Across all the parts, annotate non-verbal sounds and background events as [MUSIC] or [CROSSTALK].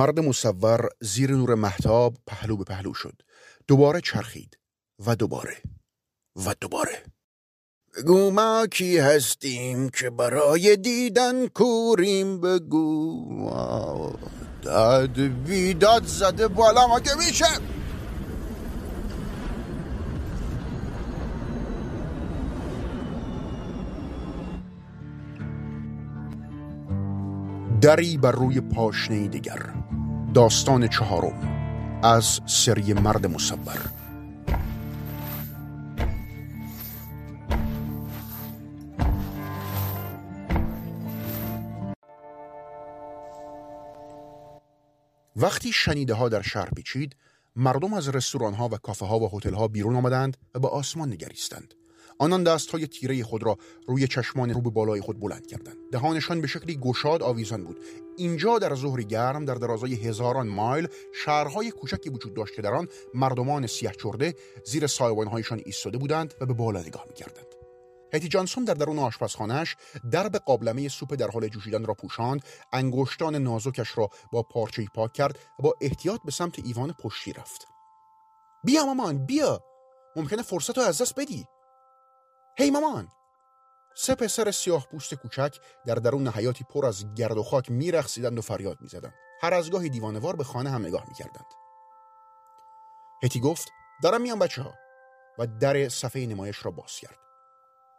مرد مصور زیر نور محتاب پهلو به پهلو شد. دوباره چرخید. و دوباره. و دوباره. بگو ما کی هستیم که برای دیدن کوریم؟ بگو. داد بیداد زده بالا ما که میشه؟ دری بر روی پاشنه دیگر. داستان چهارم از سری مرد مصور. وقتی شنیده ها در شهر پیچید مردم از رستوران ها و کافه ها و هتل ها بیرون آمدند و به آسمان نگریستند. آنان دست های تیره خود را روی چشمان رو به بالای خود بلند کردند. دهانشان به شکلی گشاد آویزان بود. اینجا در ظهری گرم در درازای هزاران مایل شهرهای کوچکی وجود داشت که در آن مردمان سیاه چرده زیر سایبانهایشان ایستاده بودند و به بالا نگاه می‌کردند. هتی جانسون در درون آشپزخانهاش درب قابلمه سوپ در حال جوشیدن را پوشاند انگشتان نازکش را با پارچه پاک کرد و با احتیاط به سمت ایوان پشتی رفت. بیا مامان بیا! ممکنه فرصت رو از دست بدی. هی مامان سه پسر سیاه پوست کوچک در درون حیاتی پر از گرد و خاک میرخصیدند و فریاد می‌زدند. هر از گاهی دیوانوار به خانه هم نگاه می‌کردند. هتی گفت دارم میام بچه ها و در صفحه نمایش را باز کرد.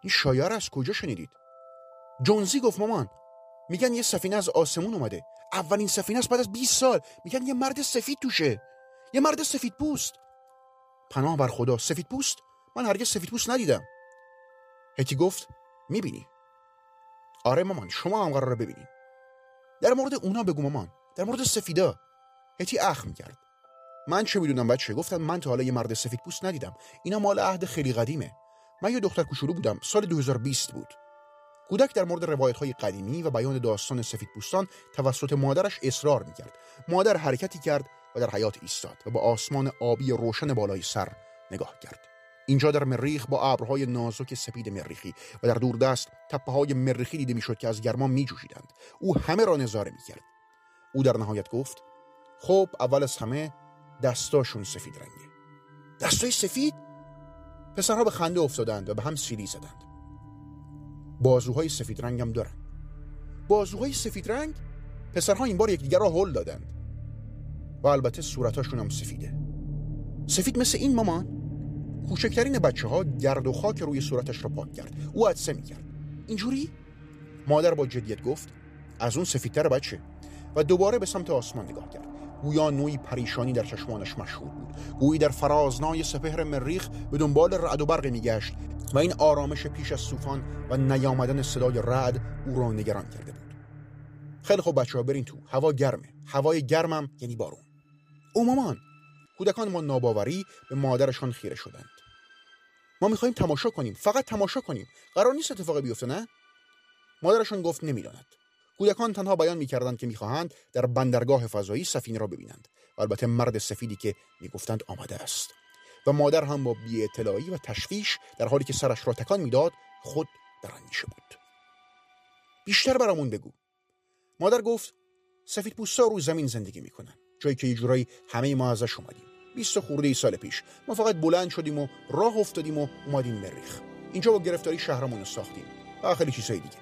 این شایار از کجا شنیدید؟ جونزی گفت مامان میگن یه سفینه از آسمون اومده. اولین سفینه است بعد از 20 سال. میگن یه مرد سفید توشه. یه مرد سفید پوست. پناه بر خدا سفید پوست؟ من هرگز سفید پوست ندیدم. هتی گفت می‌بینی. آره مامان شما هم قراره ببینید در مورد اونا بگو مامان. در مورد سفیدا. هتی اخ می‌کرد. من چه می‌دونم بچه گفتم؟ من تا حالا یه مرد سفید پوست ندیدم. اینا مال عهد خیلی قدیمه. من یه دختر کوچولو بودم. سال 2020 بود. کودک در مورد روایت های قدیمی و بیان داستان سفید پوستان توسط مادرش اصرار می‌کرد. مادر حرکتی کرد و در حیات ایستاد و با آسمان آبی روشن بالای سر نگاه کرد. اینجا در مریخ با ابرهای نازک سپید مریخی و در دوردست تپه های مریخی دیده می‌شد که از گرما میجوشیدند. او همه را نظاره می‌کرد. او در نهایت گفت خب اول از همه دستاشون سفید رنگه. دستای سفید؟ پسرها به خنده افتادند و به هم سیلی زدند. بازوهای سفید رنگ هم دارن. بازوهای سفید رنگ؟ پسرها این بار یکدیگر را هل دادند. و البته صورتاشون هم سفیده. سفید مثل این مامان؟ کوچکترین بچه ها گرد و خاک روی صورتش را پاک کرد. او عدسه می کرد اینجوری؟ مادر با جدیت گفت از اون سفیدتر بچه. و دوباره به سمت آسمان نگاه کرد. گویا نوعی پریشانی در چشمانش مشهور بود. گویی در فرازنای سپهر مریخ به دنبال رعد و برق میگشت و این آرامش پیش از طوفان و نیامدن صدای رعد او را نگران کرده بود. خیلی خوب بچه ها برین تو. هوا گرمه. هوای گرمم یعنی بارون. او مامان کودکان ما ناباوری به مادرشان خیره شدند. ما می‌خواهیم تماشا کنیم فقط تماشا کنیم. قرار نیست اتفاقی بیفته نه؟ مادرشان گفت نمی‌داند. کودکان تنها بیان می‌کردند که می‌خواهند در بندرگاه فضایی سفینه را ببینند. و البته مرد سفیدی که می‌گفتند آمده است. و مادر هم با بی اطلاعی و تشویش در حالی که سرش را تکان می‌داد خود در اندیشه بود. بیشتر برامون بگو. مادر گفت سفید پوستا رو زمین زندگی می‌کنن. جایی که یه جورایی همه ما ازش اومدیم. 20 خورده ای سال پیش. ما فقط بلند شدیم و راه افتادیم و اومدیم مریخ. اینجا با گرفتاری شهرمون رو ساختیم. و خیلی چیزای دیگه.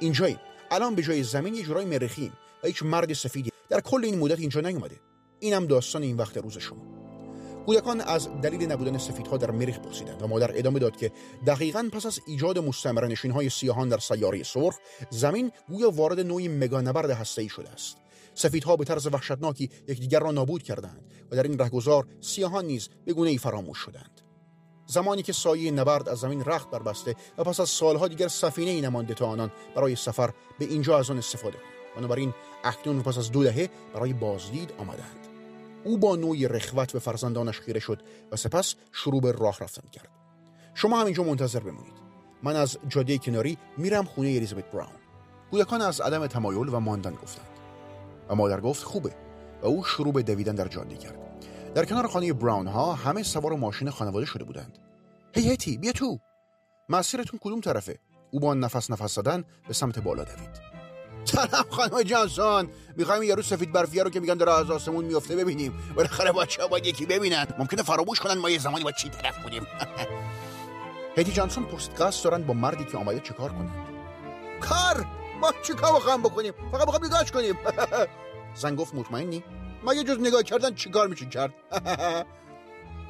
اینجایی الان به جای زمین یه جورای مریخیم و هیچ مرد سفیدی. در کل این مدت اینجا نیومده. اینم داستان این وقت روز شما. کودکان از دلیل نبودن سفیدها در مریخ پرسیدند و مادر ادامه داد که دقیقا پس از ایجاد مستعمره نشین های سیاهان در سیاره سرخ زمین گویا وارد نوعی مگانبرد هسته‌ای شده است. سفیدها به طرز وحشتناکی یکدیگر را نابود کردند و در این رهگذار سیاهان نیز به گونه ای فراموش شدند. زمانی که سایه نبرد از زمین رخت بربسته و پس از سالها دیگر سفینه ای نمانده تا آنان برای سفر به اینجا از آن استفاده کنند. بنابراین اکنون پس از دو دهه برای بازدید آمدند. او با نوعی رخوت به فرزندانش خیره شد و سپس شروع به راه رفتن کرد. شما همینجا منتظر بمونید. من از جاده کناری میرم خونه الیزابت براون. کودکان از عدم تمایل و ماندن گفتند. و مادر گفت خوبه. و او شروع به دویدن در جاده کرد. در کنار خانه براون ها همه سوار ماشین خانواده شده بودند. هی هتی بیا تو. مسیرتون کدوم طرفه؟ او با نفس نفس زدن به سمت بالا دوید. سلام خانم جانسون. می‌خوایم یارو سفید برفیه رو که میگن داره از آسمون میفته ببینیم. بالاخره بچه باید یکی ببینن؟ ممکنه فراموش کنن ما یه زمانی با چی طرف بودیم. [LAUGHS] هیتی جانسون پست قصد دارن با مردی که آمده چیکار کنن؟ کار؟ ما چیکار بخوام بکنیم؟ فقط بخوام نگاهش کنیم. [LAUGHS] زن گفت مطمئنی؟ یه جز نگاه کردن چیکار میشه کرد؟ [LAUGHS]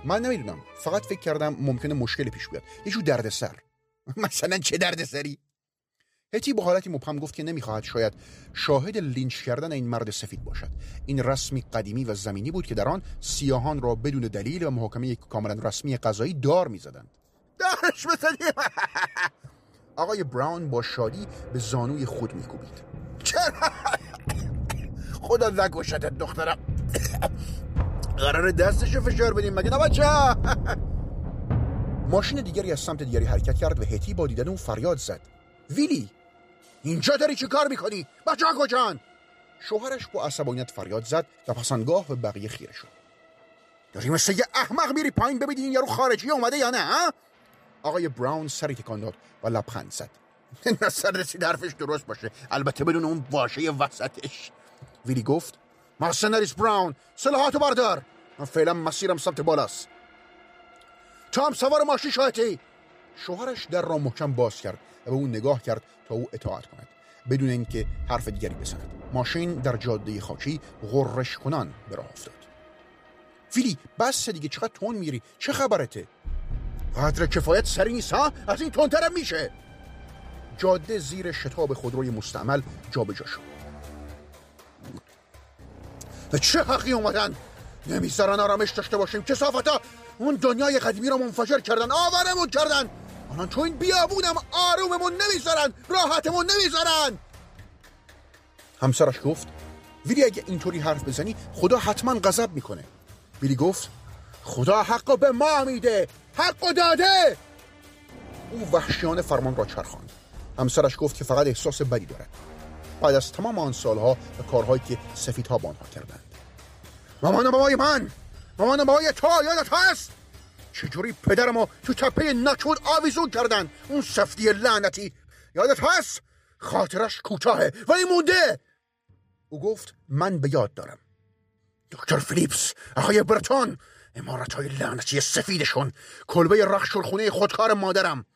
من نمی‌دونم. فقط فکر کردم ممکنه مشکلی پیش بیاد. یه جور دردسر. [LAUGHS] مثلا چه دردسری؟ هتی با حالتی مبهم گفت که نمی‌خواهد شاید شاهد لینچ کردن این مرد سفید باشد. این رسمی قدیمی و زمینی بود که در آن سیاهان را بدون دلیل و محاکمه کاملا رسمی قضایی دار می‌زدند. دارش بزنیم. آقای براون با شادی به زانوی خود میکوبید. چرا؟ خدا نگوشتت دخترم. قرار دستشو فشار بدیم مگه نه ماشین دیگری از سمت دیگری حرکت کرد و هتی با دیدن اون فریاد زد. ویلی اینجا داری چی کار می‌کنی؟ بچه ها کجان؟ شوهرش با عصبانیت فریاد زد و پسندگاه به بقیه خیره شد. داری مثل یه احمق میری پایین ببینی این یارو خارجی اومده یا نه آقای براون سری تکان داد و لبخند زد. [LAUGHS] نصر رسید حرفش درست باشه. البته بدون اون واشه وسطش. ویلی گفت مرسنریس براون سلاحاتو بردار. من فعلا مسیرم سمت بالاست. تو هم سوار ماشین شاهدی. شوهرش در را محکم باز کرد و به او نگاه کرد تا او اطاعت کند بدون اینکه حرف دیگری بزند. ماشین در جاده خاکی غرش کنان به راه افتاد. فیلی بس دیگه چقدر تون میری؟ چه خبرته؟ قدر کفایت سری نیست ها؟ از این تندترم میشه. جاده زیر شتاب خودروی مستعمل جابجا شد. چه حقی اومدن؟ نمی‌ذارن آرامش داشته باشیم. کسافتا اون دنیای قدیمی رو منفجر کردن آورمون کردن. الان تو این بیابونم آروممون نمی‌ذارن راحتمون نمی‌ذارن. همسرش گفت ویلی اگه اینطوری حرف بزنی خدا حتما غضب می‌کنه. ویلی گفت خدا حق به ما میده. حق داده! او وحشیانه فرمان را چرخاند. همسرش گفت که فقط احساس بدی دارد. بعد از تمام آن سالها و کارهایی که سفیدها با آنها کردند. مامان بابای من! مامان بابای تو یادت هست؟ چجوری پدرمو تو تپه نچود آویزون کردن اون سفتی لعنتی. یادت هست؟ خاطرش کوتاهه ولی مونده! او گفت من به یاد دارم. دکتر فلیپس آقای برتون! امارت های لعنتی سفیدشون. کلبه رخشور خودکار مادرم.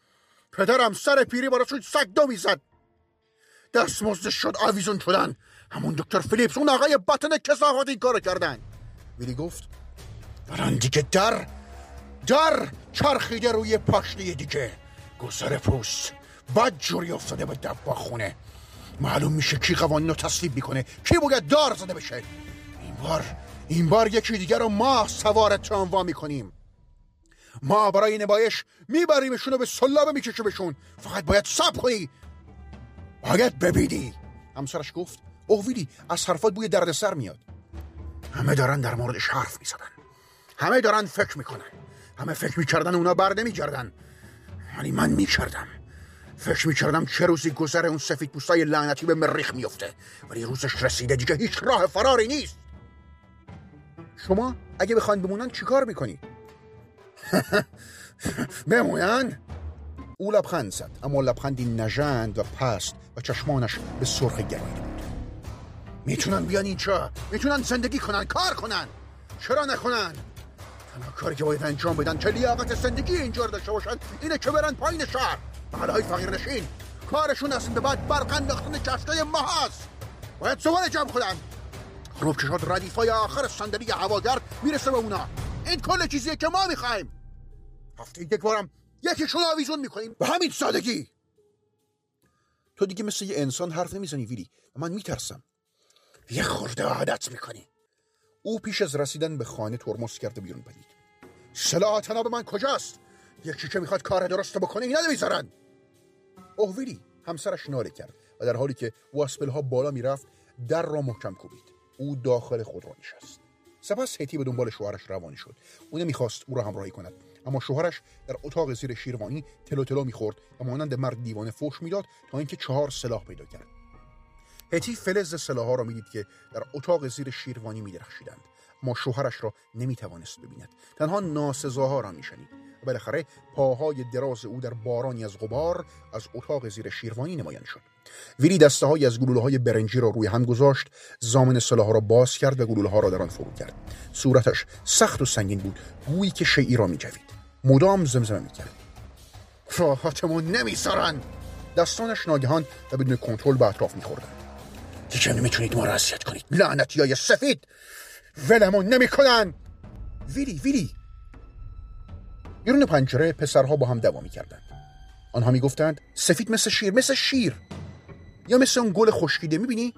پدرم سر پیری براشون سگ دو می‌زد. دستمزد شد آویزون شدن. همون دکتر فلیپس اون آقای بطن کسافت این کارو کردن. ویلی گفت بران دیگه در در چرخیده روی پاشنه دیگه. گذر پوست بد جوری افتاده به دبا خونه. معلوم میشه کی قوانین رو تصویب می‌کنه کی باید دار زده بشه. این بار این بار یکی دیگر رو ما سوار تراموا می‌کنیم. ما برای نبایش میبریمشون و به سلابه میکشیمشون فقط باید سب کنی. باید ببینی. همسرش گفت اوویلی از حرفات بوی دردسر میاد. همه دارن در موردش حرف می‌زدن. همه دارن فکر می‌کنن. همه فکر می‌کردن اونا بر نمیگردن. ولی من می‌کردم. فکر می‌کردم چه روزی گذر اون سفید پوستای لعنتی به مریخ میفته ولی روزش رسیده دیگه هیچ راه فراری نیست. شما اگه بخواین بمونن چیکار می‌کنی؟ [LAUGHS] بمونن؟ او لبخند زد اما لبخندی نژند و پست و چشمانش به سرخ گرمیده بود. می‌تونن بیان اینجا می‌تونن زندگی کنن کار کنن. چرا نکنن؟ تنها کاری که باید انجام بدن که لیاقت زندگی اینجا داشته باشن اینه که برن پایین شهر. های فقیر نشین. کارشون از به بعد برق انداختن کشتای ما هست باید سوال جمع کنن روبکشات ردیف های آخر صندلی هواگر می‌رسه به اونا. این کل چیزیه که ما می‌خوایم. هفته یک بارم یکیشون آویزون می‌کنیم. به همین سادگی. تو دیگه مثل یه انسان حرف نمی‌زنی ویلی. من میترسم. یه خورده عادت می‌کنی. او پیش از رسیدن به خانه ترمز کرده بیرون پدید. سلاح تناب من کجاست؟ یکی که می‌خواد کار درست بکنه اینا نمی‌ذارن. اوه ویلی همسرش ناله کرد و در حالی که واسپل ها بالا می‌رفت در را محکم کوبید. او داخل خود را نشست. سپس هتی به دنبال شوهرش روانی شد. او نمی‌خواست او را همراهی کند. اما شوهرش در اتاق زیر شیروانی تلو تلو می‌خورد و مانند مرد دیوانه فوش می‌داد تا اینکه چهار سلاح پیدا کرد. هتی فلز سلاحها را می‌دید که در اتاق زیر شیروانی میدرخشیدند. اما شوهرش را نمی‌توانست ببیند. تنها ناسزاها را میشنید. بالاخره پاهای دراز او در بارانی از غبار از اتاق زیر شیروانی نمایان شد. ویلی دسته های از گلوله های برنجی را روی هم گذاشت زامن سلاح را باز کرد و گلوله ها را در آن فرو کرد. صورتش سخت و سنگین بود گویی که شیعی را میجوید. مدام زمزمه می‌کرد. راحتمون نمیسارن دستانش ناگهان و بدون کنترل به اطراف میخوردن دیگه نمی‌تونید ما را اذیت کنید. لعنتی های سفید! ولمون نمی‌کنن! ویلی ویلی بیرون پنجره پسرها با هم دوا می‌کردند. آنها می‌گفتند سفید مثل شیر مثل شیر! یا مثل اون گل خشکیده می‌بینی؟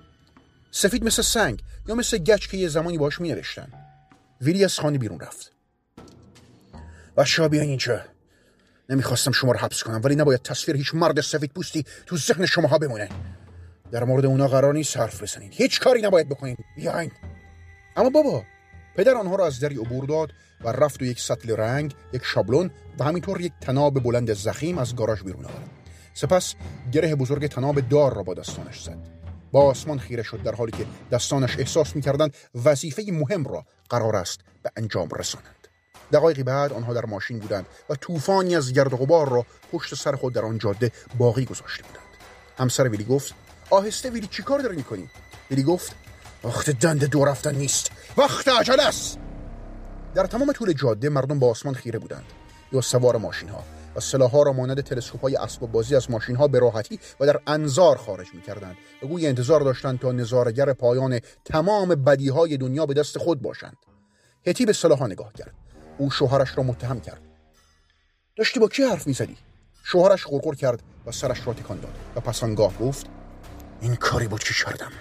سفید مثل سنگ یا مثل گچ که یه زمانی باش مینوشتن. ویلی از خانه بیرون رفت. بچه بیاین اینجا. نمی‌خواستم شما رو حبس کنم ولی نباید تصویر هیچ مرد سفید پوستی تو ذهن شماها بمونه. در مورد اونا قرار نیست حرف بزنید. هیچ کاری نباید بکنید. بیاین. اما بابا پدر آنها را از دری عبور داد و رفت و یک سطل رنگ یک شابلون و همینطور یک تناب بلند زخیم از گاراژ بیرون آورد. سپس گره بزرگ تناب دار را با دستانش زد. با آسمان خیره شد در حالی که دستانش احساس می‌کردند وظیفه مهم را قرار است به انجام رسانند دقایقی بعد آنها در ماشین بودند و طوفانی از گرد و غبار را پشت سر خود در آن جاده باقی گذاشته بودند. همسر ویلی گفت آهسته ویلی چیکار داری می‌کنی؟ ویلی گفت وقت دند دو رفتن نیست. وقت عجل است. در تمام طول جاده مردم با آسمان خیره بودند یا سوار ماشین ها و سلاحها را مانند تلسکوپ های اسباب بازی از ماشین ها به راحتی و در انظار خارج می کردند و گوی انتظار داشتند تا نظارگر پایان تمام بدی های دنیا به دست خود باشند. هتی به سلاحها نگاه کرد. او شوهرش را متهم کرد. داشتی با کی حرف می‌زدی? شوهرش غرغر کرد و سرش را تکان داد. و پس آنگاه گفت این کاری بود که کردم؟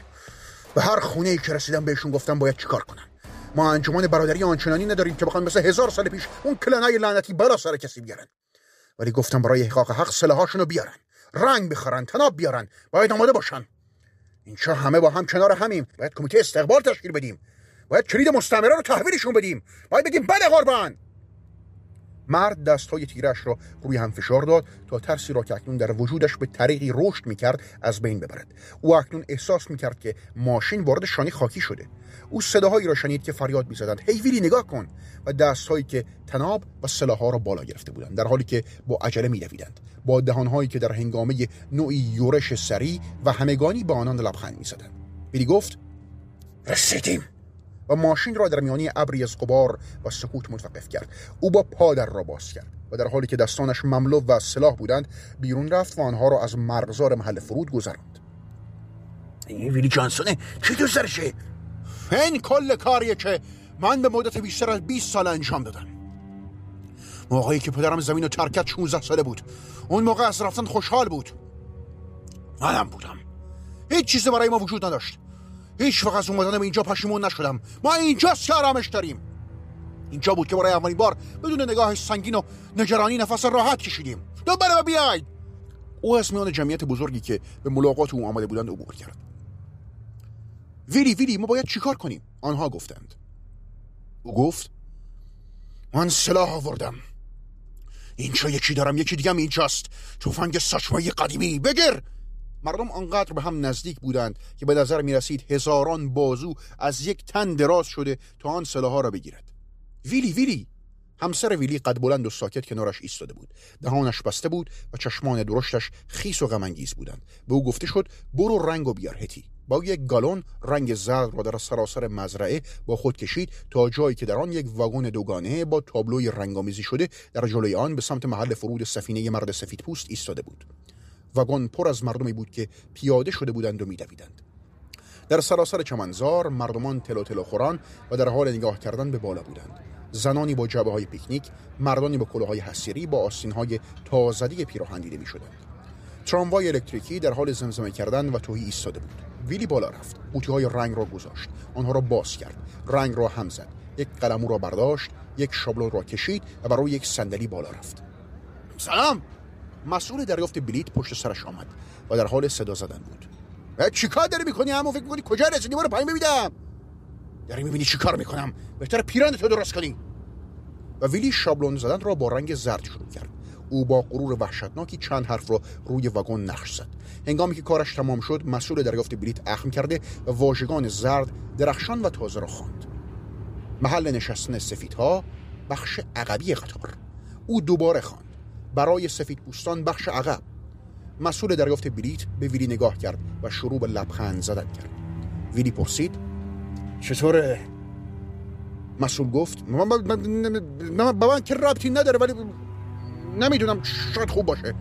به هر خونه ای که رسیدم بهشون گفتم باید چیکار کنم؟ ما انجمن برادری آنچنانی نداریم که بخوام مثل هزار سال پیش اون کلنای لعنتی بالا سر کسی بیارن. ولی گفتم برای حقاق حق سلاحاشونو بیارن. رنگ بخرن تناب بیارن. باید آماده باشن. اینجا همه با هم کنار همیم. باید کمیته استقبال تشکیل بدیم. باید کلید مستمره رو تحویلشون بدیم. باید بگیم بله قربان. مرد دستهای تیرش را روی هم فشار داد تا ترسی را که اکنون در وجودش به طریقی رشد می‌کرد از بین ببرد. او اکنون احساس می‌کرد که ماشین وارد شانی خاکی شده. او صداهایی را شنید که فریاد می‌زدند. هی ویلی نگاه کن. و دستهایی که تناب و سلاحها را بالا گرفته بودند. در حالی که با عجله میدویدند با دهانهایی که در هنگامه نوعی یورش سریع و همگانی به آنان لبخند می‌زدند. ویلی گفت رسیدیم. و ماشین را در میانی ابری از غبار و سکوت متوقف کرد. او با پادر را باز کرد و در حالی که دستانش مملو و سلاح بودند بیرون رفت و آنها را از مرغزار محل فرود گذراند. ویلی جانسونه چی تو سرشه این کل کاریه که من به مدت بیشتر از 20 سال انجام دادم. موقعی که پدرم زمین و ترکت 16 ساله بود. اون موقع از رفتن خوشحال بود. منم بودم. هیچ چیزی برای ما وجود نداشت. هیچ وقت از اومدن به اینجا پشیمون نشدم. ما اینجاست که داریم. اینجا بود که برای اولین بار بدون نگاه سنگین و نگرانی نفس راحت کشیدیم. دوباره بیاید او از میان جمعیت بزرگی که به ملاقات او آمده بودند عبور کرد. ویلی ویلی ما باید چیکار کنیم؟ آنها گفتند. او گفت من سلاح آوردم. اینجا یکی دارم یکی دیگم اینجاست. توفنگ ساچمایی قدیمی بگیر! مردم آنقدر به هم نزدیک بودند که به نظر می رسید هزاران بازو از یک تن دراز شده تا آن سلاحها را بگیرد. ویلی ویلی! همسر ویلی قد بلند و ساکت کنارش ایستاده بود. دهانش بسته بود و چشمان درشتش خیس و غمانگیز بودند. به او گفته شد برو رنگ و بیار هتی. با یک گالون رنگ زرد را در سراسر مزرعه با خود کشید تا جایی که در آن یک واگن دوگانه با تابلوی رنگامیزی شده در جلوی آن به سمت محل فرود سفینه مرد سفید پوست ایستاده بود. وگان پر از مردمی بود که پیاده شده بودند و میدویدند. در سراسر چمنزار مردمان تلو تلو خوران و در حال نگاه کردن به بالا بودند. زنانی با جبه های پیکنیک مردانی با کلاهای حسیری با آستین های تازدی پیراهن دیده می شدند تراموای الکتریکی در حال زمزمه کردن و توهی ایستاده بود. ویلی بالا رفت. قوطی های رنگ را گذاشت. آنها را باز کرد. رنگ را هم زد. یک قلمو را برداشت یک شابلون را کشید و برای یک صندلی بالا رفت. سلام! مسئول دریافت بلیت پشت سرش آمد و در حال صدا زدن بود. چیکار داری می‌کنی همون فکر می‌کنی کجا رسیدی؟ برو پایین ببینم. داری می‌بینی چیکار می‌کنم؟ بهتر پیرن تو درست کنی. و ویلی شابلون زدن را با رنگ زرد شروع کرد. او با غرور وحشتناکی چند حرف را روی وگن نقش زد. هنگامی که کارش تمام شد مسئول دریافت بلیت اخم کرده و واژگان زرد درخشان و تازه را خواند. محل نشستن سفیدها بخش عقبی قطار. او دوباره خواند. برای سفید پوستان بخش عقب. مسئول دریافت بلیت به ویلی نگاه کرد و شروع به لبخند زدن کرد. ویلی پرسید چطوره؟ مسئول گفت به من که ربطی نداره ولی نمی‌دونم شاید خوب باشه.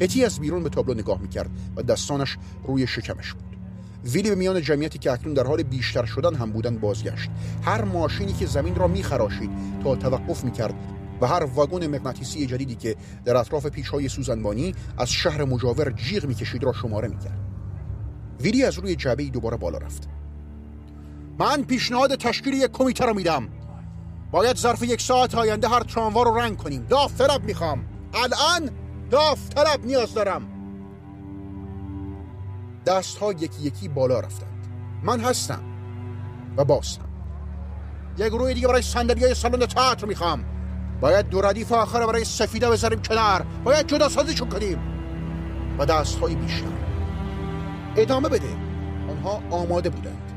هتی از بیرون به تابلو نگاه می‌کرد و دستانش روی شکمش بود. ویلی به میان جمعیتی که اکنون در حال بیشتر شدن هم بودن بازگشت. هر ماشینی که زمین را میخراشید تا توقف می‌کرد و هر واگن مغناطیسی جدیدی که در اطراف پیچهای سوزنبانی از شهر مجاور جیغ می‌کشید را شماره می‌کرد. ویلی از روی جعبه دوباره بالا رفت. من پیشنهاد تشکیل یک کمیته را میدم. باید ظرف یک ساعت آینده هر تراموا رو رنگ کنیم. داوطلب می‌خوام. الان داوطلب نیاز دارم. دست ها یکی یکی بالا رفتند. من هستم و باسم یک روی دیگه برای صندلی های سالن تئاتر می‌خوام. باید دو ردیف آخر برای سفیده بذاریم کنار. باید جدا سازیشون کنیم. و دست های بیشتر ادامه بده. آنها آماده بودند.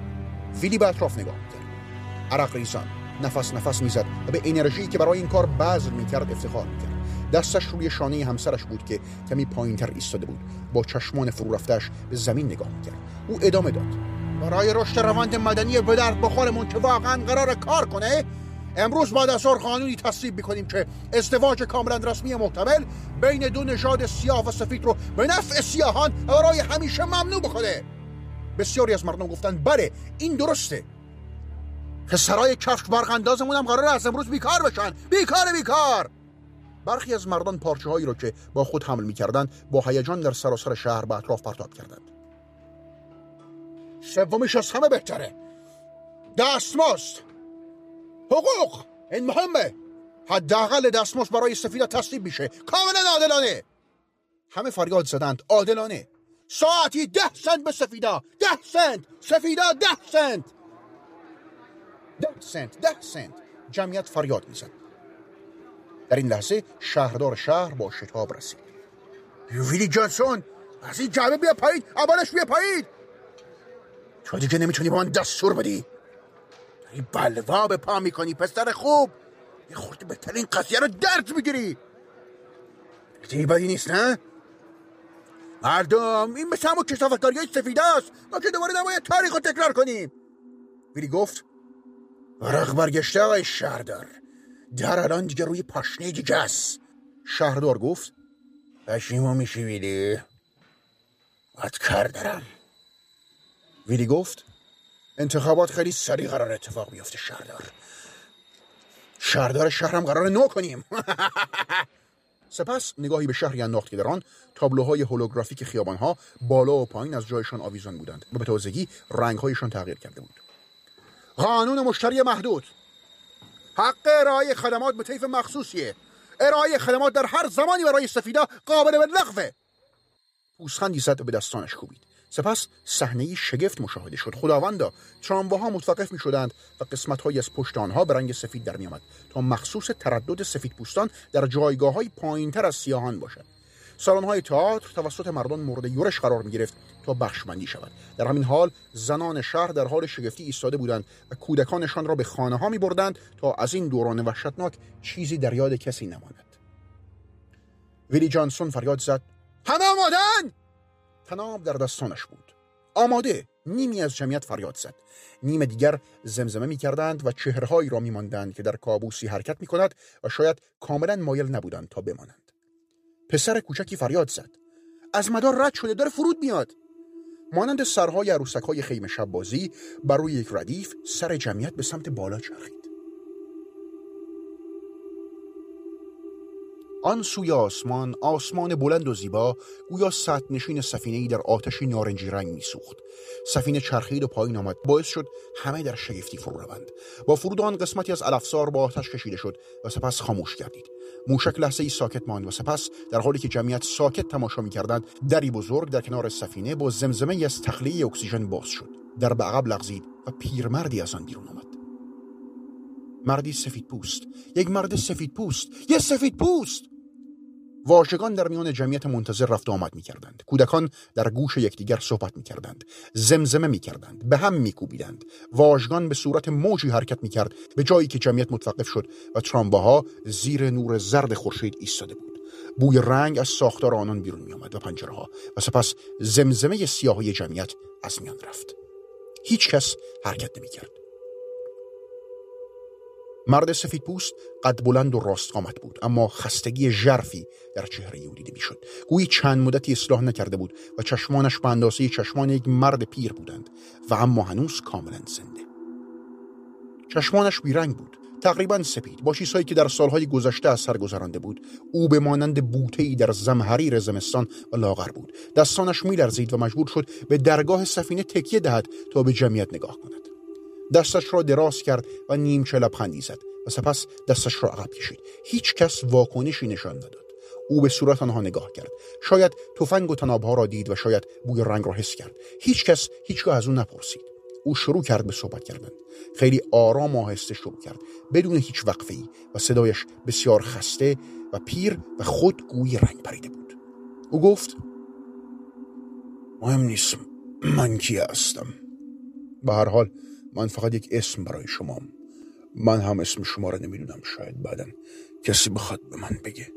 ویلی به اطراف نگاه کرد عرق ریزان. نفس نفس می‌زد و به انرژی که برای این کار بذل می‌کرد افتخار می‌کرد. دستش روی شانه همسرش بود که کمی پایینتر ایستاده بود. با چشمان فرو رفتش به زمین نگاه می‌کرد. او ادامه داد. برای رشد روند مدنی به درد بخورمون که واقعا قرار کار کنه امروز بعد از قانونی تصویب می‌کنیم که ازدواج کاملا رسمی محتمل بین دو نژاد سیاه و سفید رو به نفع سیاهان برای همیشه ممنوع بکنه. بسیاری از مردم گفتن بله این درسته. سرای کفش برق اندازمون هم قرار از امروز بیکار بشن. بیکار بیکار. برخی از مردان پارچه هایی را که با خود حمل می‌کردند با هیجان در سراسر شهر به اطراف پرتاب کردند. سومیش از همه بهتره. دستماست حقوق. این مهمه. حداقل دستمزد برای سفیدا تصویب میشه. کاملا عادلانه. همه فریاد زدند. عادلانه. ساعتی ده سنت به سفیدا ده سنت. سفیدا ده سنت. ده سنت. ده سنت. جمعیت فریاد می‌زد. در این لحظه شهردار شهر با شتاب رسید. ویلی جانسون از این جعبه بیا پایید اولش بیا پایید تو دیگه نمی‌تونی با من دستور بدی. این بلوا به پا می‌کنی پسر خوب. یه خورده بهترین قضیه رو درد می‌گیری. دیگه بدی نیست نه؟ مردم این مثل همون کسافتکاری های سفیده است ما که دوباره نباید تاریخ رو تکرار کنیم. ویلی گفت ورق برگشته آقای شهردار. در الان دیگه روی پاشنه دیگه است. شهردار گفت پشیما میشی ویلی؟ باید کار دارم. ویلی گفت انتخابات خیلی سریع قرار اتفاق بیفته شهردار. شهردار شهرم قرار نو کنیم. [LAUGHS] سپس نگاهی به شهری انداخت که در آن تابلوهای هولوگرافیک خیابانها بالا و پایین از جایشان آویزان بودند و به تازگی رنگهایشان تغییر کرده بود. قانون مشتری محدود. حق ارائه خدمات به طیف مخصوصیه. ارائه خدمات در هر زمانی برای سفیدا قابل به لغوه. پوسخندی زد به دستانش کوبید. سپس صحنه شگفت مشاهده شد. خداوندا ترامواها متوقف می شدند و قسمت های از پشت آنها به رنگ سفید در می آمد تا مخصوص تردد سفید پوستان در جایگاه های پایین تر از سیاهان باشد. سالن های تئاتر توسط مردان مورد یورش قرار می گرفت تا بخشمندی شود. در همین حال زنان شهر در حال شگفتی ایستاده بودند و کودکانشان را به خانه ها می بردند تا از این دوران وحشتناک چیزی در یاد کسی نماند. ویلی جانسون فریاد زد همه آمادن تناب در دستانش بود. آماده نیمی از جمعیت فریاد زد. نیم دیگر زمزمه می کردند و چهرهایی را می ماندند که در کابوسی حرکت می کند و شاید کاملا مایل نبودند تا بمانند. پسر کوچکی فریاد زد. از مدار رد شده داره فرود میاد. مانند سرهای عروسک های خیمه شب بر روی یک ردیف سر جمعیت به سمت بالا چرخید. آن سوی آسمان آسمان بلند و زیبا گویا سطح نشین سفینه ای در آتشی نارنجی رنگ میسوخت. سفینه چرخید و پایین آمد. باعث شد همه در شگفتی فرو روند. با فرود آن قسمتی از الافزار با آتش کشیده شد و سپس خاموش گردید. موشک لحظه ای ساکت ماند و سپس در حالی که جمعیت ساکت تماشا می‌کردند دری بزرگ در کنار سفینه با زمزمه از تخلیه اکسیژن باز شد. در به عقب لغزید و پیرمردی از آن بیرون آمد. مردی سفید پوست یک مرد سفید پوست یه سفید پوست واژگان در میان جمعیت منتظر رفت آمد می کردند. کودکان در گوش یکدیگر صحبت می کردند. زمزمه می کردند. به هم می کوبیدند. واژگان به صورت موجی حرکت می کرد به جایی که جمعیت متوقف شد و ترامباها زیر نور زرد خورشید ایستاده بود. بوی رنگ از ساختار آنان بیرون می آمد و پنجره ها و سپس زمزمه سیاهی جمعیت از میان رفت. هیچ کس حرکت نمی کرد. مرد سفید پوست قد بلند و راست قامت بود اما خستگی ژرفی در چهره او دیده می‌شد. گویی چند مدتی اصلاح نکرده بود و چشمانش به اندازه چشمان یک مرد پیر بودند و اما هنوز کاملا زنده. چشمانش بیرنگ بود تقریبا سپید با چیزهایی که در سالهای گذشته از سر گذرانده بود. او به مانند بوته در زمحریر زمستان و لاغر بود. دستانش میلرزید و مجبور شد به درگاه سفینه تکیه دهد تا به جمعیت نگاه کند. دستش را دراز کرد و نیمچه لبخندی زد و سپس دستش را عقب کشید. هیچ کس واکنشی نشان نداد. او به صورت آنها نگاه کرد. شاید تفنگ و تنابها را دید و شاید بوی رنگ را حس کرد. هیچ کس هیچگاه از او نپرسید. او شروع کرد به صحبت کردن. خیلی آرام و آهسته شروع کرد. بدون هیچ وقفه ای و صدایش بسیار خسته و پیر و خود گویی رنگ پریده بود. او گفت مهم نیست من کی هستم. به هر حال من فقط یک اسم برای شمام من هم اسم شما را نمی‌دونم شاید بعدا کسی بخواد به من بگه.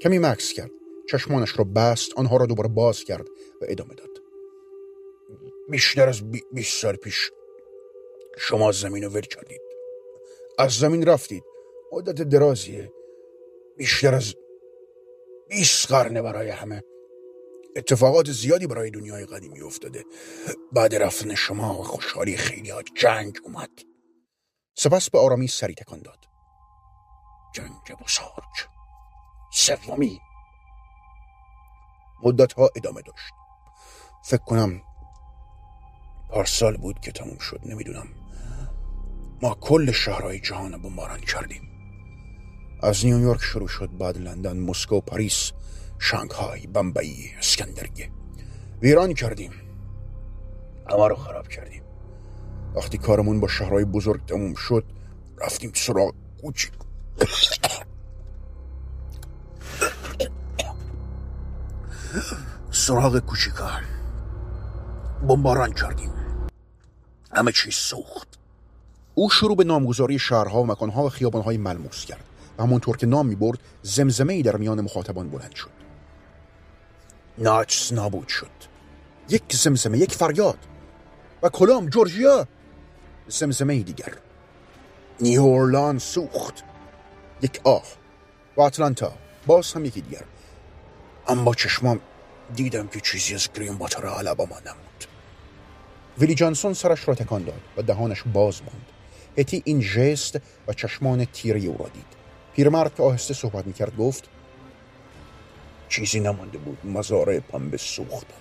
کمی مکس کرد. چشمانش را بست آنها را دوباره باز کرد و ادامه داد. بیشتر از بیست سال پیش شما زمین رو ول کردید. از زمین رفتید. مدت درازیه. بیشتر از بیست قرنه برای همه. اتفاقات زیادی برای دنیای قدیمی افتاده بعد رفتن شما و خوشحالی خیلی ها جنگ اومد. سپس به آرامی سری تکان داد. جنگ بزرگ. سومی. مدت ها ادامه داشت. فکر کنم پارسال بود که تموم شد نمی‌دونم. ما کل شهرهای جهان رو بمباران کردیم. از نیویورک شروع شد بعد لندن مسکو پاریس. شانگهای بمبئی اسکندریه. ویران کردیم. همه رو خراب کردیم. وقتی کارمون با شهرهای بزرگ تموم شد رفتیم سراغ کوچیک سراغ کوچیکا. بمباران کردیم. همه چیز سوخت. او شروع به نامگذاری شهرها و مکانها و خیابانهای ملموس کرد. و همونطور که نام می برد زمزمه ای در میان مخاطبان بلند شد. ناچس نابود شد. یک زمزمه یک فریاد و کلام جورجیا زمزمه دیگر. نیورلان سوخت. یک آه و اتلانتا باز هم یکی دیگر. اما چشمام دیدم که چیزی از گرین باتر آلاباما نمود ویلی جانسون سرش را تکان داد و دهانش باز ماند. هتی این ژست و چشمان تیری او را دید. پیرمرد که آهسته صحبت می‌کرد گفت چیزی نمانده بود. مزارع پنبه سوختن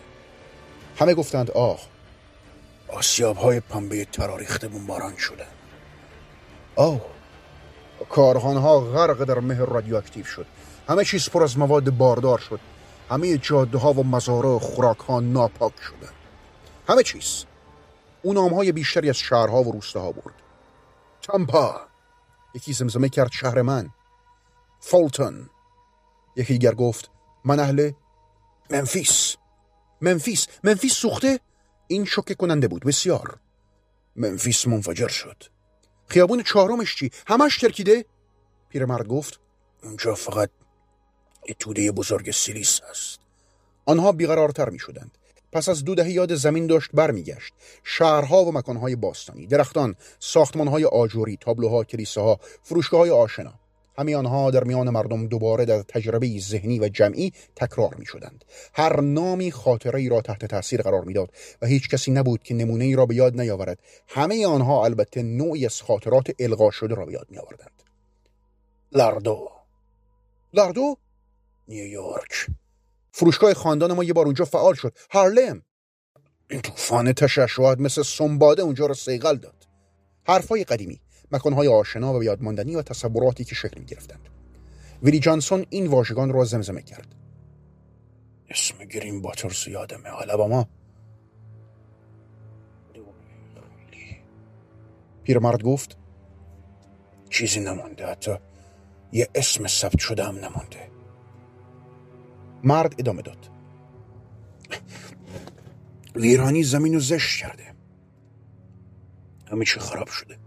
همه گفتند آه آسیاب های پنبه تراریخته بمباران شدن آه کارخانه غرق در مه رادیواکتیو شد. همه چیز پر از مواد باردار شد. همه جاده ها و مزارع و خوراک ها ناپاک شدن همه چیز. او نام های بیشتری از شهرها و روستاها برد. تامپا یکی زمزمه کرد شهر من. فولتون یکی دیگر گفت من اهل منفیس. منفیس. منفیس سوخته؟ این شوکه کننده بود. بسیار. منفیس منفجر شد. خیابون چهارمش چی؟ همش ترکیده پیرمرد گفت اونجا فقط یه توده بزرگ سیلیس است آنها بیقرارتر می شدند پس از دو دهه یاد زمین داشت برمیگشت. شهرها و مکانهای باستانی درختان ساختمانهای آجوری تابلوها کلیساها فروشگاه های آشنا. همه آنها در میان مردم دوباره در تجربه ذهنی و جمعی تکرار می شدند. هر نامی خاطره ای را تحت تاثیر قرار می‌داد و هیچ کسی نبود که نمونه ای را به یاد نیاورد. همه آنها البته نوعی از خاطرات القا شده را به یاد می آوردند. لاردو. لاردو؟ نیویورک. فروشگاه خاندان ما یه بار اونجا فعال شد. هارلم. این طوفان تشعشعات مثل سنباده اونجا رو سیغل داد. حرفای قدیمی. مکانهای آشنا و یادماندنی و تصوراتی که شکل گرفتند ویلی جانسون این واژگان را زمزمه کرد. اسم گرین باترز یادمه آلاباما پیرمرد گفت چیزی نمانده حتی یه اسم ثبت شده هم نمانده. مرد ادامه داد. ویرانی زمین رو زشت کرده. همه چی خراب شده.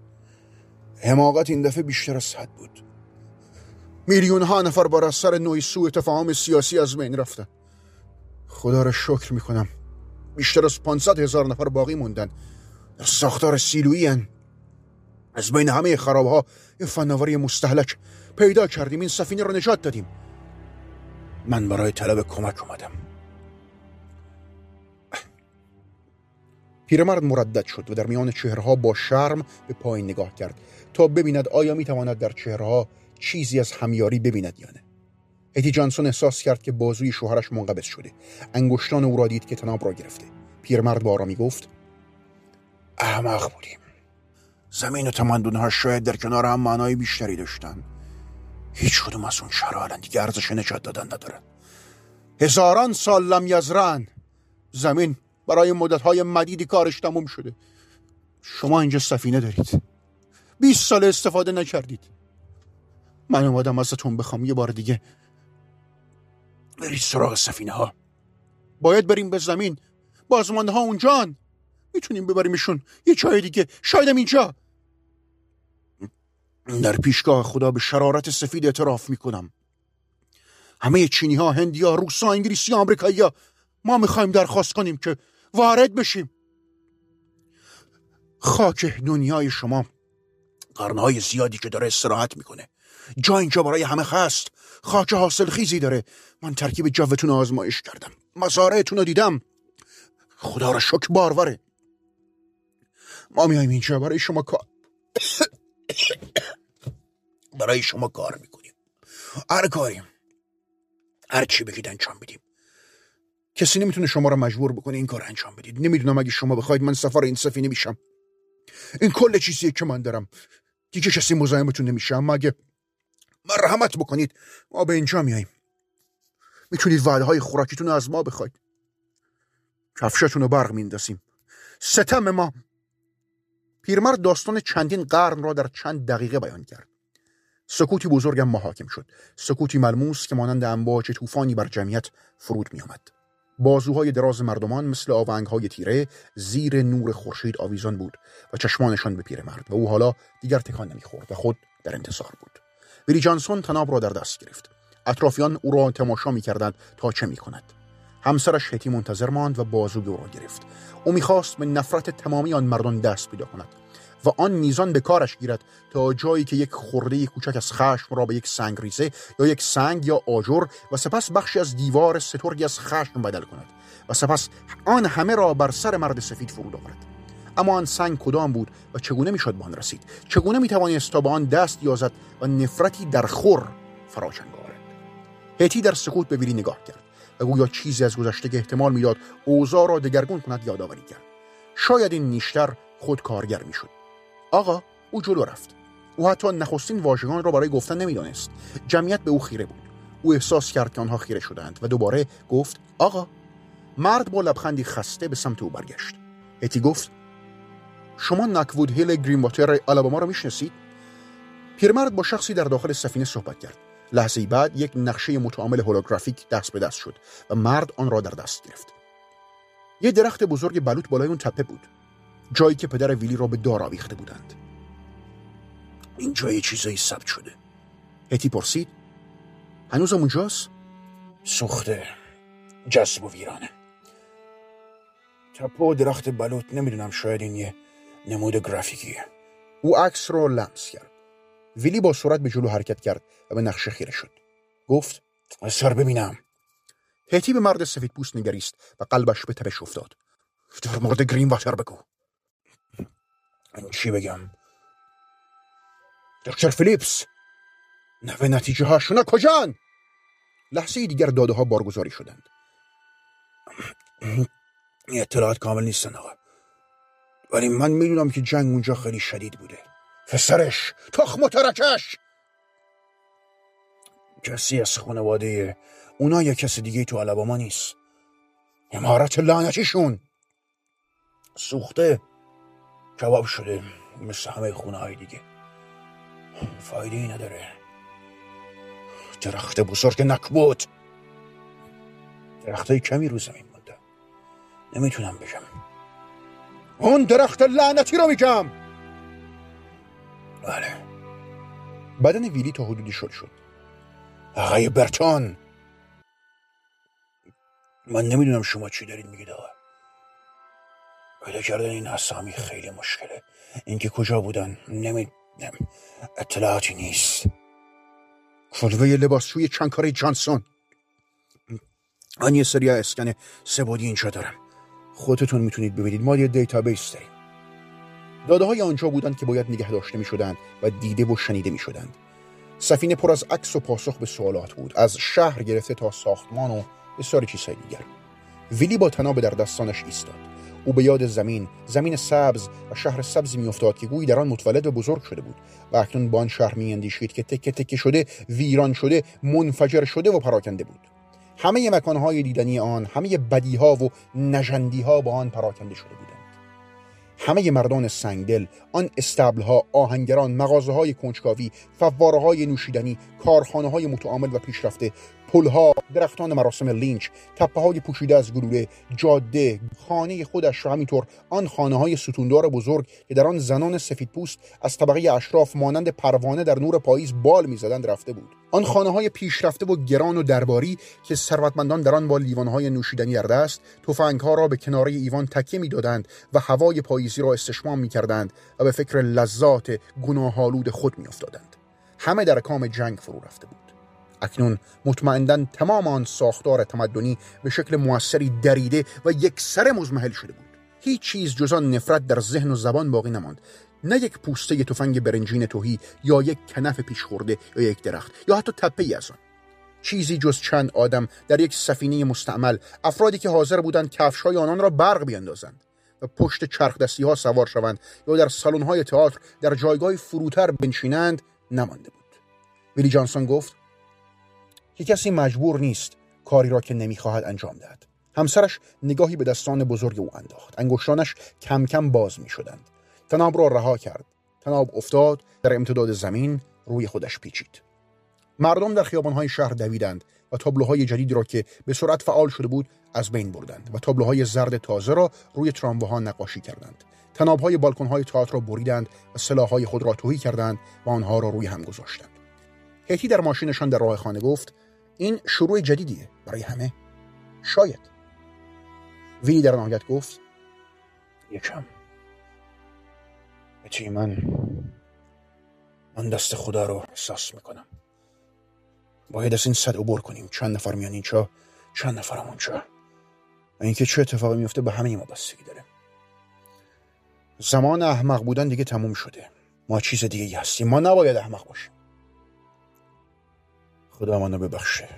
حماقت این دفعه بیشتر از حد بود. میلیون ها نفر بر اثر نوعی سوء تفاهم سیاسی از بین رفتن. خدا را شکر می‌کنم. بیشتر از 500 هزار نفر باقی موندن. در ساختار سیلویی هن. از بین همه خراب ها یه فناوری مستحلک پیدا کردیم. این سفینه رو نجات دادیم. من برای طلب کمک اومدم. پیرمرد مردد شد و در میان چهرها با شرم به پایین نگاه کرد. تا ببیند آیا می‌تواند در چهرها چیزی از همیاری ببیند یا نه. اتی جانسون احساس کرد که بازوی شوهرش منقبض شده. انگشتان او را دید که تناب را گرفته. پیرمرد با آرامی گفت احمق بودیم. زمین و تمندونها شاید در کنار هم معنای بیشتری داشتن هیچ کدوم از اون الان دیگه ارزش نجات دادن ندارن هزاران سال لم زمین برای مدتهای مدیدی کارش تموم شده. شما اینجا سفینه دارید. 20 سال استفاده نکردید. من اومدم ازتون بخوام یه بار دیگه. برید سراغ سفینه ها باید بریم به زمین. بازمانده ها اونجان. می‌تونیم ببریمشون. یه چای دیگه. شایدم اینجا. در پیشگاه خدا به شرارت سفید اعتراف می‌کنم. همه چینی ها هندی ها روس انگلیسی ها امریکایی ها ما می‌خوایم درخواست کنیم که وارد بشیم. خاک دنیای شما قرنهای زیادی که داره استراحت می‌کنه. جا اینجا برای همه هست خاک حاصل خیزی داره. من ترکیب جوتون آزمایش کردم. مزارعتون رو دیدم. خدا را شکر باروره. ما میایم اینجا برای شما کار [COUGHS] برای شما کار می‌کنیم. هر کاریم هر چی بگید انجام میدیم کسی نمی‌تونه شما را مجبور بکنه این کار انجام بدید. نمی‌دونم اگه شما بخواید من سفر این سفینه میشم. این کل چیزیه که من دارم. دیگه کسی مزاحمتون نمیشه اما اگه مرحمت بکنید. ما به اینجا میاییم. می‌تونید وعده های خوراکیتون از ما بخواید. کفشتون رو برق میندازیم. ستم ما. پیرمرد داستان چندین قرن را در چند دقیقه بیان کرد. سکوتی بزرگم محاکم شد. سکوتی ملموس که مانند امواج طوفانی بر جمعیت فرود می آمد. بازوهای دراز مردمان مثل آونگهای تیره زیر نور خورشید آویزان بود و چشمانشان به پیرمرد و او حالا دیگر تکان نمی‌خورد و خود در انتظار بود. ویلی جانسون تناب را در دست گرفت. اطرافیان او را تماشا می‌کردند تا چه می‌کند. همسرش هتی منتظر ماند و بازوی او را گرفت. او می‌خواست به نفرت تمامی آن مردان دست پیدا کند. و آن میزان به کارش گیرد تا جایی که یک خورده کوچک از خشم را به یک سنگ ریزه یا یک سنگ یا آجر و سپس بخشی از دیوار سترگی از خشم بدل کند و سپس آن همه را بر سر مرد سفید فرود آورد. اما آن سنگ کدام بود و چگونه می‌شد به آن رسید؟ چگونه می‌توانست تا به آن دست یازد و نفرتی در خور فراچنگ آورد؟ هتی در سکوت به ویلی نگاه کرد و گویا چیزی از گذشته که احتمال می‌داد اوضاع را دگرگون کند یادآوری کرد. شاید این نیشتر خود کارگر می‌شد. آقا او جلو رفت. او حتی نخستین واژگان را برای گفتن نمی‌دانست. جمعیت به او خیره بود. او احساس کرد که آنها خیره شدند و دوباره گفت آقا. مرد با لبخندی خسته به سمت او برگشت. اتی گفت شما نکوود هیل گرین واتر آلاباما را می‌شناسید؟ پیرمرد با شخصی در داخل سفینه صحبت کرد. لحظه بعد یک نقشه متعامل هولوگرافیک دست به دست شد و مرد آن را در دست گرفت. یه درخت بزرگ بلوط بالای اون تپه بود. جایی که پدر ویلی را به دار آویخته بودند. این جای چیزایی ثبت شده. اتی پرسید هنوز اونجاست؟ سوخته جسب و ویرانه. تپه و درخت بلوط نمی‌دونم شاید این یه نمود گرافیکیه. او عکس رو لمس کرد. ویلی با سرعت به جلو حرکت کرد و به نقشه خیره شد. گفت سر ببینم. هتی به مرد سفید پوست نگریست و قلبش به تپش افتاد. در مورد گرین واتر بگو. چی بگم؟ دکتر فیلیپس نوه نتیجه هاشونا کجان؟ لحظه دیگر داده ها بارگذاری شدند. اطلاعات کامل نیستن آقا. ولی من می‌دونم که جنگ اونجا خیلی شدید بوده. پسرش تخم و ترکش! کسی از خانواده اونا یا کسی دیگه تو علباما نیست. امارت لعنتیشون! سوخته! کباب شده مثل همه خونه های دیگه. فایده ای نداره. درخت بزرگ نکبوت. درخت کمی رو زمین مونده. نمی‌تونم بگم. اون درخت لعنتی رو میگم. بله. بدن ویلی تا حدودی شل شد. آقای برتان من نمی‌دونم شما چی دارید میگید آقا. پیدا کردن این اسامی خیلی مشکله. اینکه کجا بودن نمی اطلاعاتی نیست. کلوه لباسشوی چنکاری جانسون. من یه سری اسکن سبودی اینجا دارم خودتون می‌تونید ببینید. ما یه دیتابیس داریم. داده های آنجا بودند که باید نگه داشته می و دیده و شنیده می شدند. سفینه پر از عکس و پاسخ به سوالات بود. از شهر گرفته تا ساختمان و بسیاری چیزهای دیگر. ویلی با تناب در دستانش ایستاد. او به یاد زمین زمین سبز و شهر سبزی میافتاد که گویی در آن متولد و بزرگ شده بود و اکنون با آن شهر میاندیشید که تکه تکه شده ویران شده منفجر شده و پراکنده بود. همه مکانهای دیدنی آن همه بدیها و نژندیها با آن پراکنده شده بودند. همه مردان سنگدل آن استبلها آهنگران مغازه های کنجکاوی فواره های نوشیدنی کارخانه های متعامل و پیشرفته پلها درختان مراسم لینچ تپه های پوشیده از گلوله جاده خانه خودش و همینطور آن خانه های ستوندار بزرگ که در آن زنان سفیدپوست از طبقه اشراف مانند پروانه در نور پاییز بال می‌زدند رفته بود. آن خانه های پیشرفته و گران و درباری که ثروتمندان در آن با های نوشیدنی در دست ها را به کناره ایوان تکیه می‌دادند و هوای پاییزی را استشمام می‌کردند و به فکر لذات گناهالود خود میافتادند. همه در کام جنگ فرو رفته بود. اکنون مطمئنا تمام آن ساختار تمدنی به شکل موثری دریده و یک سر مزمحل شده بود. هیچ چیز جز آن نفرت در ذهن و زبان باقی نماند. نه یک پوسته تفنگ برنجین توهی یا یک کنف پیش خورده یا یک درخت یا حتی تپه از آن. چیزی جز چند آدم در یک سفینه مستعمل افرادی که حاضر بودند کفشهای آنان را برق بیاندازند و پشت چرخ دستی ها سوار شوند یا در سالن های تئاتر در جایگاه فروتر بنشینند نمانده بود. ویلی جانسون گفت که کسی مجبور نیست کاری را که نمی‌خواهد انجام دهد. همسرش نگاهی به دستان بزرگ او انداخت. انگشتانش کم کم باز می شدند تناب را رها کرد. تناب افتاد در امتداد زمین روی خودش پیچید. مردم در خیابانهای شهر دویدند و تابلوهای جدیدی را که به سرعت فعال شده بود از بین بردند و تابلوهای زرد تازه را روی ترامواها نقاشی کردند. تنابهای بالکنهای تئاتر را بریدند و سلاحهای خود را توهی کردند و آنها را روی هم گذاشتند. هیتی در ماشینشان در راه خانه گفت این شروع جدیدیه برای همه. شاید. ویلی در نهایت گفت یکم. بچی من من دست خدا رو احساس می‌کنم. باید از این صد عبور کنیم. چند نفر میان اینجا چند نفرم اونجا. و اینکه چه اتفاقی میفته به همه ما بستگی داره. زمان احمق بودن دیگه تموم شده. ما چیز دیگه هستیم. ما نباید احمق باشیم. خدا منو ببخشه.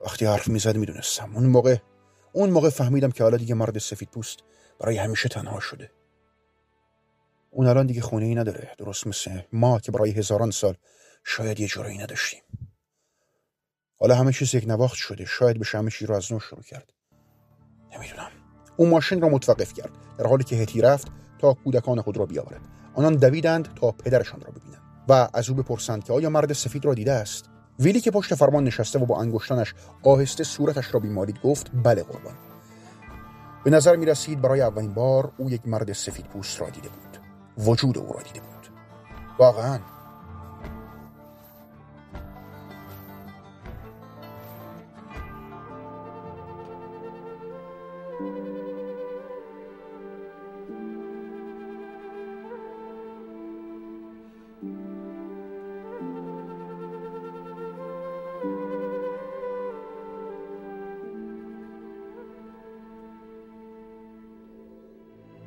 وقتی حرف می‌زد می‌دونستم. اون موقع اون موقع فهمیدم که حالا دیگه مرد سفید پوست برای همیشه تنها شده. اون الان دیگه خونه ای نداره. درست مثل ما که برای هزاران سال شاید یه جورایی نداشتیم. حالا همه چیز یک نواخت شده. شاید بشه همه چیز رو از نو شروع کرد. نمی‌دونم. اون ماشین را متوقف کرد در حالی که هتی رفت تا کودکان خود را بیاورد. آنان دویدند تا پدرشان را ببینند. و از او بپرسند که آیا مرد سفید را دیده است؟ ویلی که پشت فرمان نشسته و با انگشتانش آهسته صورتش را بیمارید گفت بله قربان. به نظر می رسید برای اولین بار او یک مرد سفید پوست را دیده بود. وجود او را دیده بود. واقعا